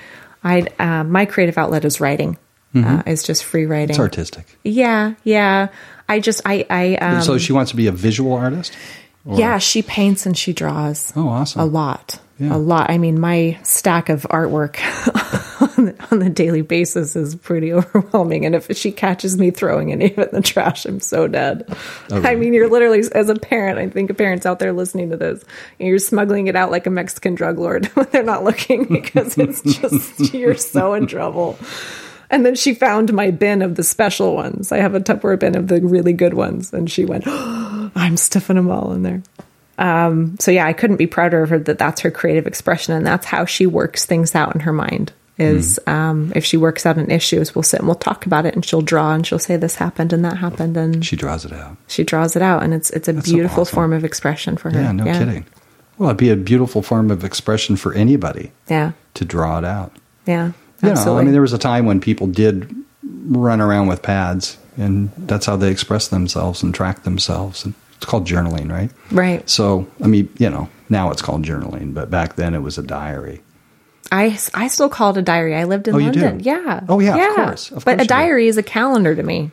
I uh, my creative outlet is writing. Uh, is just free writing. it's artistic. Yeah, yeah. I just I I um, so she wants to be a visual artist. Or- yeah. She paints and she draws. Oh, awesome. A lot. Yeah. A lot. I mean, my stack of artwork on, the, on the daily basis is pretty overwhelming. And if she catches me throwing any of it in the trash, I'm so dead. Oh, I mean, you're literally, as a parent, I think parents out there listening to this, you're smuggling it out like a Mexican drug lord when they're not looking because it's just, you're so in trouble. And then she found my bin of the special ones. I have a Tupperware bin of the really good ones. And she went, oh, I'm stuffing them all in there so yeah, I couldn't be prouder of her that that's her creative expression and that's how she works things out in her mind. Is Mm-hmm. um, if she works out an issues, we'll sit and we'll talk about it, and she'll draw and she'll say this happened and that happened, and She draws it out. she draws it out, and it's it's a so beautiful awesome. form of expression for her. Yeah, no kidding. Well, it'd be a beautiful form of expression for anybody Yeah, to draw it out. yeah, You know. I mean, there was a time when people did run around with pads, and that's how they express themselves and track themselves. And it's called journaling, right? right. So, I mean, you know, now it's called journaling, but back then it was a diary. I I still call it a diary. I lived in Oh? London. Yeah. Oh, yeah, of course. Of but course a diary is a calendar to me.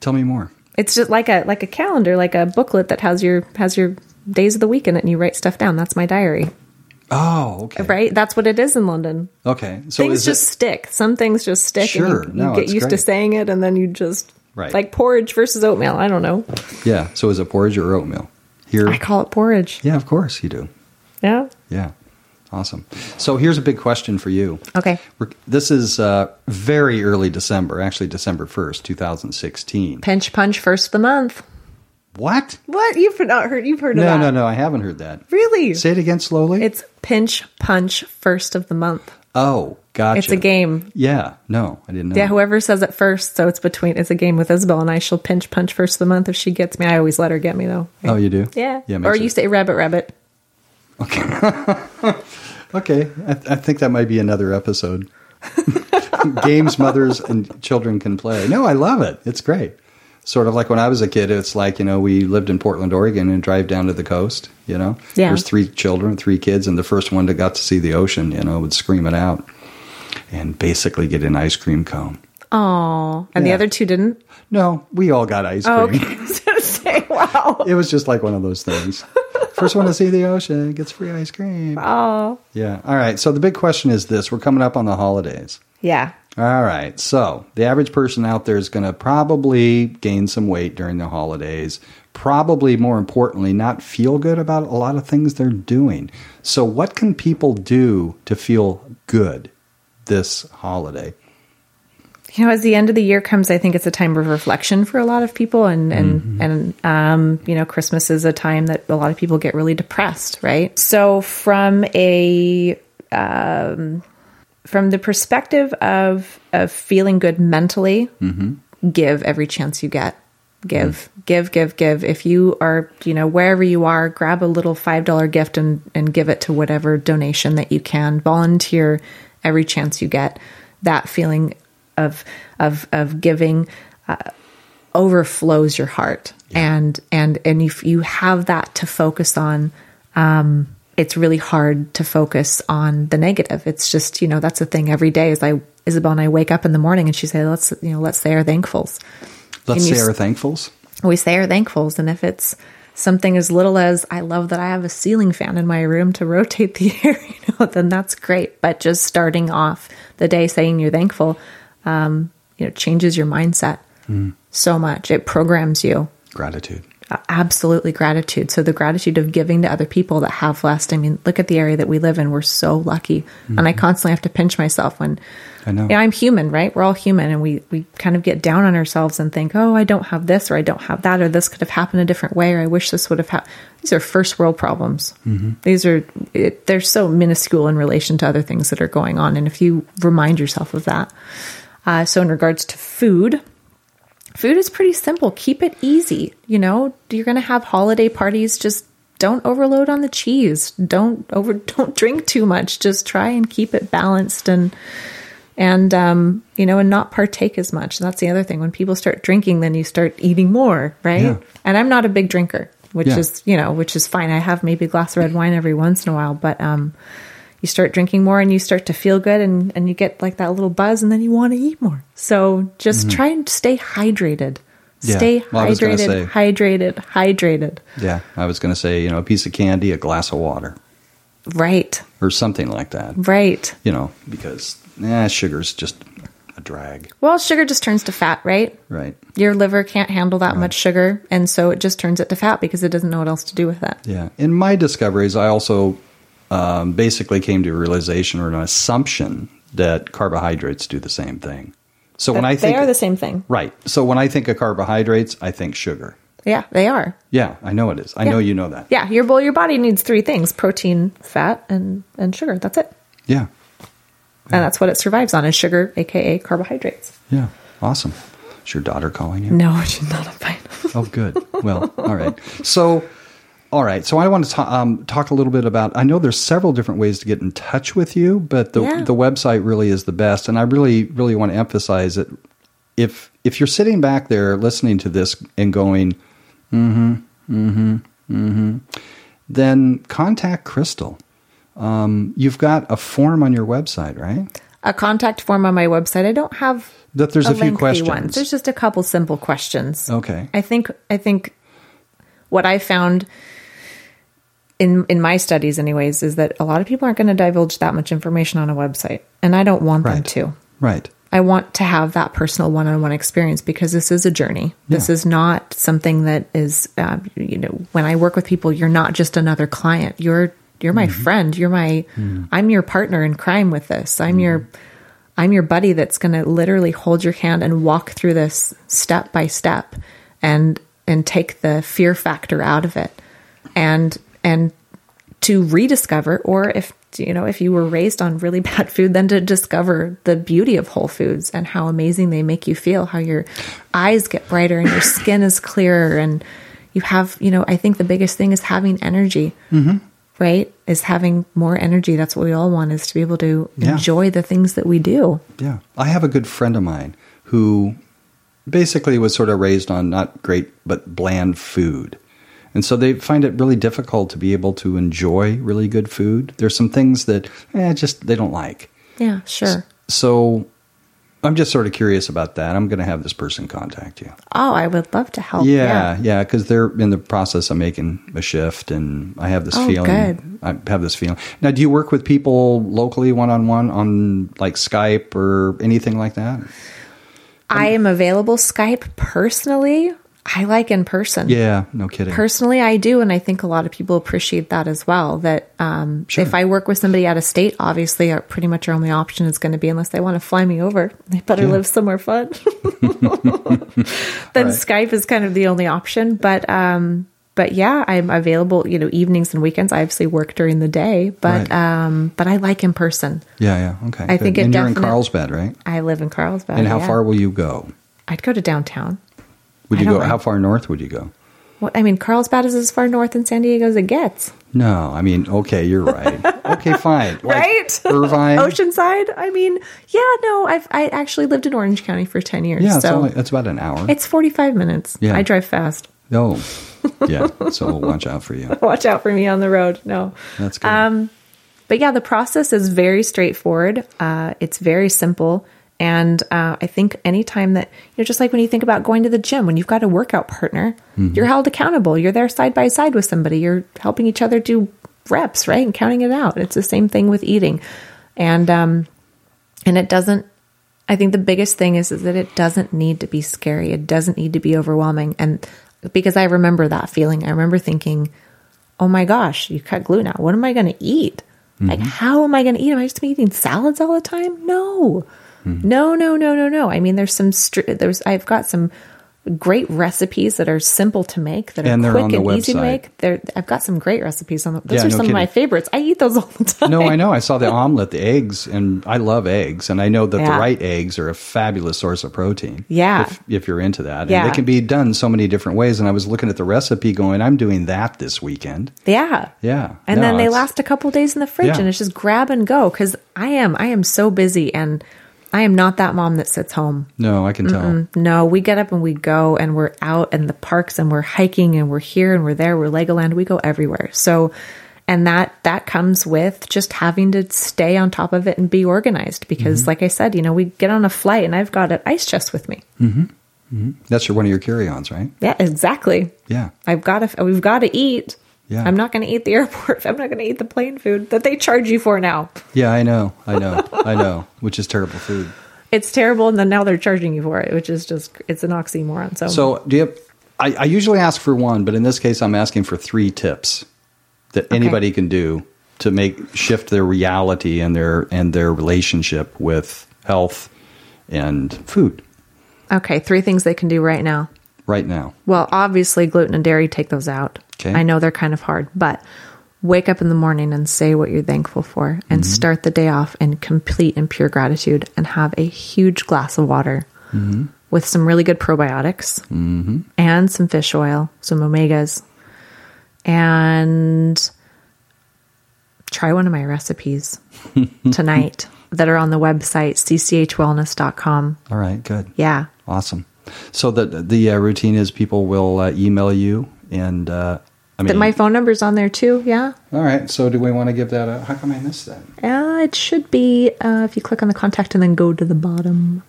Tell me more. It's just like a like a calendar, like a booklet that has your has your days of the week in it, and you write stuff down. That's my diary. Oh, okay. Right? That's what it is in London. Okay. So things just it, stick. Some things just stick. Sure. And you, you No, get used to saying it, and then you just Right. like porridge versus oatmeal. I don't know. yeah. So is it porridge or oatmeal? Here. I call it porridge. yeah, of course you do. Yeah. Yeah. Awesome. So here's a big question for you. Okay. We're- This is uh, very early December, actually December 1st, 2016. Pinch punch first of the month. What? What you've not heard? You've heard of No, no, no. I haven't heard that. Really? Say it again slowly. It's pinch punch first of the month. Oh, gotcha. It's a game. Yeah. No, I didn't know. Yeah, whoever says it first. So it's between. It's a game with Isabel and I. She'll pinch punch first of the month if she gets me. I always let her get me though. oh, you do? Yeah. Yeah. or makes you say rabbit rabbit. Okay. Okay. I, I think that might be another episode. Games mothers and children can play. No, I love it. It's great. Sort of like when I was a kid, it's like, you know, we lived in Portland, Oregon and drive down to the coast, you know? Yeah. There's three children, three kids, and the first one that got to see the ocean, you know, would scream it out and basically get an ice cream cone. Oh, and the other two didn't. No, we all got ice oh, cream. Oh, okay. I was gonna say, wow. It was just like one of those things. First one to see the ocean gets free ice cream. Oh, Yeah. All right. So the big question is this we're coming up on the holidays. yeah. All right. So the average person out there is going to probably gain some weight during the holidays. Probably more importantly, not feel good about a lot of things they're doing. So, what can people do to feel good this holiday? You know, as the end of the year comes, I think it's a time of reflection for a lot of people, and and and um, you know, Christmas is a time that a lot of people get really depressed, right? So, from a um, from the perspective of of feeling good mentally, give every chance you get. Give, give, give, give. If you are, you know, wherever you are, grab a little five dollar gift and and give it to whatever donation that you can. Volunteer every chance you get. That feeling of of of giving uh, overflows your heart, and and and if you have that to focus on, um, it's really hard to focus on the negative. It's just, you know, that's the thing every day is I, Isabel and I wake up in the morning and she say, let's, you know, let's say our thankfuls. Let's say our thankfuls. We say our thankfuls. And if it's something as little as, I love that I have a ceiling fan in my room to rotate the air, you know, then that's great. But just starting off the day saying you're thankful, um, you know, changes your mindset so much. It programs you Gratitude. Absolutely gratitude. So the gratitude of giving to other people that have less. I mean, look at the area that we live in. We're so lucky, and I constantly have to pinch myself when. I know. Yeah, I'm human, right? We're all human, and we we kind of get down on ourselves and think, "Oh, I don't have this, or I don't have that, or this could have happened a different way, or I wish this would have happened." These are first world problems. These are it, they're so minuscule in relation to other things that are going on, and if you remind yourself of that. Uh, so, in regards to food, food is pretty simple. Keep it easy. You know, you're going to have holiday parties. Just don't overload on the cheese. Don't over. Don't drink too much. Just try and keep it balanced and and um, you know, and not partake as much. That's the other thing. When people start drinking, then you start eating more, right? Yeah. And I'm not a big drinker, which Yeah. is you know, which is fine. I have maybe a glass of red wine every once in a while, but um, you start drinking more and you start to feel good and, and you get like that little buzz and then you want to eat more. So just try and stay hydrated. Mm-hmm. Yeah. Stay Well, I was gonna hydrated, say- hydrated, hydrated. Yeah. I was going to say, you know, a piece of candy, a glass of water, Right, or something like that. right. You know, because eh, sugar's just a drag. Well, sugar just turns to fat, right? Right. Your liver can't handle that much sugar, and so it just turns it to fat because it doesn't know what else to do with it. Yeah. In my discoveries, I also um, basically came to a realization or an assumption that carbohydrates do the same thing. So when I think they are the same thing. right, so when I think of carbohydrates, I think sugar. Yeah, they are. Yeah, I know it is. I Yeah. know you know that. Yeah, your well, your body needs three things: protein, fat, and and sugar. That's it. Yeah. And that's what it survives on is sugar, aka carbohydrates. Yeah. Awesome. Is your daughter calling you? No, she's not a fine. Oh, good. Well, all right. So, all right. So I want to ta- um, talk a little bit about. I know there's several different ways to get in touch with you, but the Yeah. the website really is the best, and I really really want to emphasize that if if you're sitting back there listening to this and going, mm-hmm, mm-hmm, mm-hmm, then contact Crystal. Um, you've got a form on your website, right? a contact form on my website. I don't have That there's a, few questions. one. There's just a couple simple questions. Okay. I think I think what I found in in my studies anyways is that a lot of people aren't going to divulge that much information on a website and I don't want them to. Right. I want to have that personal one-on-one experience because this is a journey. This Yeah. is not something that is, uh, you know, when I work with people, you're not just another client. You're you're my Mm-hmm. friend. You're my, I'm your partner in crime with this. I'm your, Mm-hmm. I'm your buddy that's going to literally hold your hand and walk through this step by step, and and take the fear factor out of it, and and to rediscover or if you know if you were raised on really bad food then to discover the beauty of whole foods and how amazing they make you feel how your eyes get brighter and your skin is clearer and you have you know i think the biggest thing is having energy mm-hmm. right is having more energy that's what we all want is to be able to Yeah. enjoy the things that we do Yeah. I have a good friend of mine who basically was sort of raised on not great but bland food. And so they find it really difficult to be able to enjoy really good food. There's some things that eh, just they don't like. yeah sure So I'm just sort of curious about that. I'm going to have this person contact you. oh i would love to help Yeah, yeah, because they're in the process of making a shift, and I have this Oh, feeling. good. I have this feeling. Now, do you work with people locally, one on one, on like Skype or anything like that? i am available skype personally i like in person Yeah, no kidding. Personally, I do, and I think a lot of people appreciate that as well. That um, Sure. if I work with somebody out of state, obviously, uh, pretty much our only option is going to be unless they want to fly me over. They better Yeah. live somewhere fun. then Right. Skype is kind of the only option. But um, but yeah, I'm available, you know, evenings and weekends. I obviously work during the day, but Right. um but I like in person. Yeah, yeah. Okay. I think good. it and you're in Carlsbad, right? I live in Carlsbad. and how yeah. far will you go? I'd go to downtown. Would you go? How far north would you go? Well, I mean, Carlsbad is as far north in San Diego as it gets. No, I mean, okay, you're right. okay, fine. Like right? Irvine. Oceanside. I mean, yeah, no, I've I actually lived in Orange County for ten years. Yeah, it's only it's about an hour. it's forty five minutes. Yeah. I drive fast. oh, yeah. So watch out for you. Watch out for me on the road. No. That's good. Um, but yeah, the process is very straightforward. Uh, it's very simple. And uh, I think anytime that, you know, just like when you think about going to the gym, when you've got a workout partner, Mm-hmm. you're held accountable. You're there side by side with somebody. You're helping each other do reps, right? And counting it out. It's the same thing with eating. And, um, and it doesn't, I think the biggest thing is, is that it doesn't need to be scary. It doesn't need to be overwhelming. And because I remember that feeling, I remember thinking, oh my gosh, you cut gluten out. What am I going to eat? Like, how am I going to eat? Am I just eating salads all the time? No, no, no, no, no, no. I mean, there's some, str- there's, I've got some great recipes that are simple to make, that are And they're quick and easy to website. make. They're, I've got some great recipes on the, those Yeah, are no some of my favorites. I eat those all the time. No, I know. I saw the omelet, the eggs, and I love eggs, and I know that the right eggs are a fabulous source of protein. Yeah. if, if you're into that, Yeah. and they can be done so many different ways. And I was looking at the recipe, going, "I'm doing that this weekend." Yeah. Yeah, And No, then they last a couple days in the fridge Yeah. and it's just grab and go cuz I am I am so busy and I am not that mom that sits home. No, I can tell. No, we get up and we go and we're out in the parks and we're hiking and we're here and we're there, we're Legoland, we go everywhere. So and that that comes with just having to stay on top of it and be organized because Mm-hmm. like I said, you know, we get on a flight and I've got an ice chest with me. Mm-hmm. Mm-hmm. That's your one of your carry-ons, right? Yeah, exactly. Yeah. I've got to we've got to eat. Yeah. I'm not going to eat the airport. I'm not going to eat the plane food that they charge you for now. Yeah, I know, I know, I know. Which is terrible food. It's terrible, and then now they're charging you for it, which is just it's an oxymoron. So, So, do you? Have, I, I usually ask for one, but in this case, I'm asking for three tips that anybody can do to make shift their reality and their and their relationship with health and food okay, three things they can do right now. right now. Well, obviously, gluten and dairy, take those out. Okay. I know they're kind of hard, but wake up in the morning and say what you're thankful for and start the day off in complete and pure gratitude and have a huge glass of water with some really good probiotics and some fish oil, some omegas, and try one of my recipes tonight that are on the website cchwellness.com. All right, good, Yeah. awesome. So the the uh, routine is people will uh, email you, and uh, I mean, my phone number's on there too. Yeah. all right. So do we want to give that a? How come I missed that? Uh, it should be uh, if you click on the contact and then go to the bottom.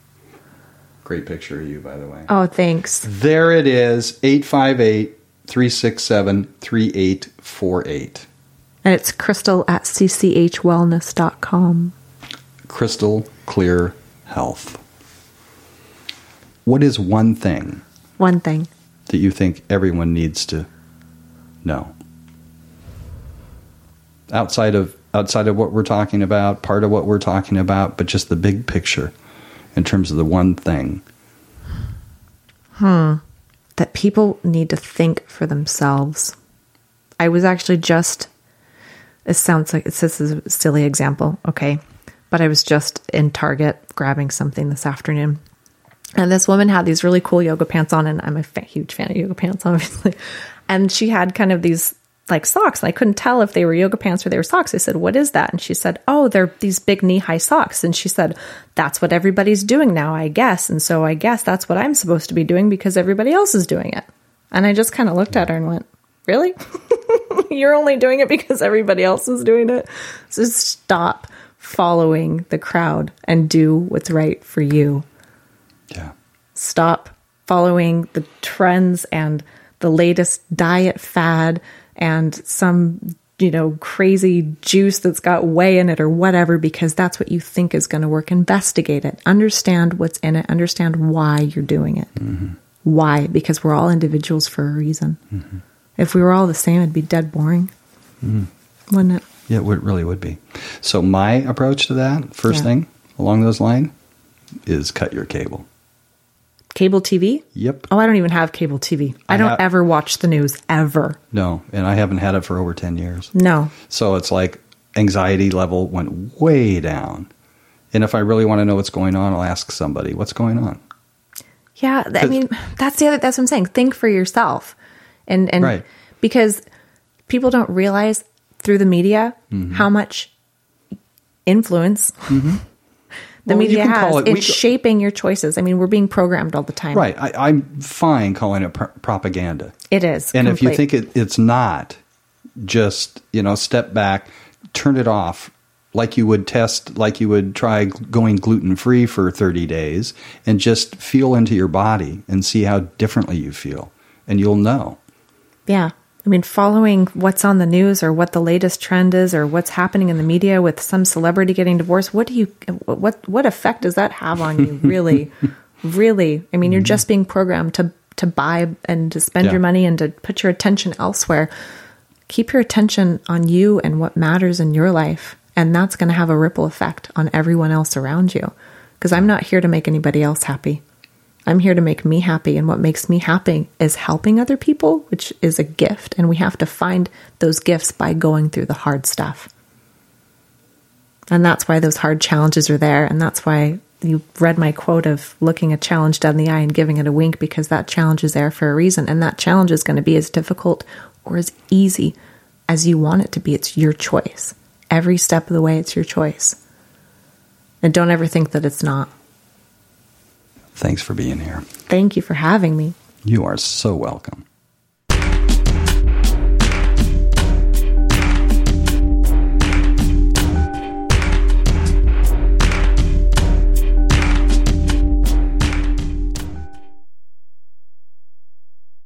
Great picture of you, by the way. Oh, thanks. There it is 858 367 3848. And it's crystal at cchwellness.com. Crystal Clear Health. What is one thing One thing. that you think everyone needs to know? Outside of outside of what we're talking about, part of what we're talking about, but just the big picture in terms of the one thing. Hmm. That people need to think for themselves. I was actually just, it sounds like it's this is a silly example, okay? But I was just in Target grabbing something this afternoon. And this woman had these really cool yoga pants on, and I'm a fa- huge fan of yoga pants, obviously. And she had kind of these like socks, and I couldn't tell if they were yoga pants or they were socks. I said, What is that? And she said, Oh, they're these big knee high socks. And she said, That's what everybody's doing now, I guess. And so I guess that's what I'm supposed to be doing because everybody else is doing it. And I just kind of looked at her and went, Really? You're only doing it because everybody else is doing it? So stop following the crowd and do what's right for you Yeah. stop following the trends and the latest diet fad and some you know crazy juice that's got whey in it or whatever because that's what you think is going to work. Investigate it. Understand what's in it. Understand why you're doing it. Mm-hmm. Why? Because we're all individuals for a reason. Mm-hmm. If we were all the same it'd be dead boring. Mm-hmm. Wouldn't it? Yeah, it would, really would be. So my approach to that, first Yeah. thing along those lines, is cut your cable. Cable TV? Yep. Oh, I don't even have cable TV. I, I don't ha- ever watch the news ever. No, and I haven't had it for over 10 years. No. So it's like anxiety level went way down. And if I really want to know what's going on, I'll ask somebody, what's going on? Yeah, I mean, that's the other that's what I'm saying. Think for yourself. And and Right. because people don't realize through the media Mm-hmm. how much influence the Well, media has it- we- shaping your choices. I mean, we're being programmed all the time. Right. I, I'm fine calling it pr- propaganda. It is. And if you think it, it's not, just, you know, step back, turn it off like you would test, like you would try going gluten free for 30 days and just feel into your body and see how differently you feel. And you'll know. Yeah. I mean, following what's on the news or what the latest trend is or what's happening in the media with some celebrity getting divorced, what do you, what, what effect does that have on you? Really, really? I mean, you're mm-hmm. just being programmed to, to buy and to spend Yeah. your money and to put your attention elsewhere. Keep your attention on you and what matters in your life. And that's going to have a ripple effect on everyone else around you. Because I'm not here to make anybody else happy. I'm here to make me happy. And what makes me happy is helping other people, which is a gift. And we have to find those gifts by going through the hard stuff. And that's why those hard challenges are there. And that's why you read my quote of looking a challenge down the eye and giving it a wink because that challenge is there for a reason. And that challenge is going to be as difficult or as easy as you want it to be. It's your choice. Every step of the way, it's your choice. And don't ever think that it's not. Thanks for being here. Thank you for having me. You are so welcome.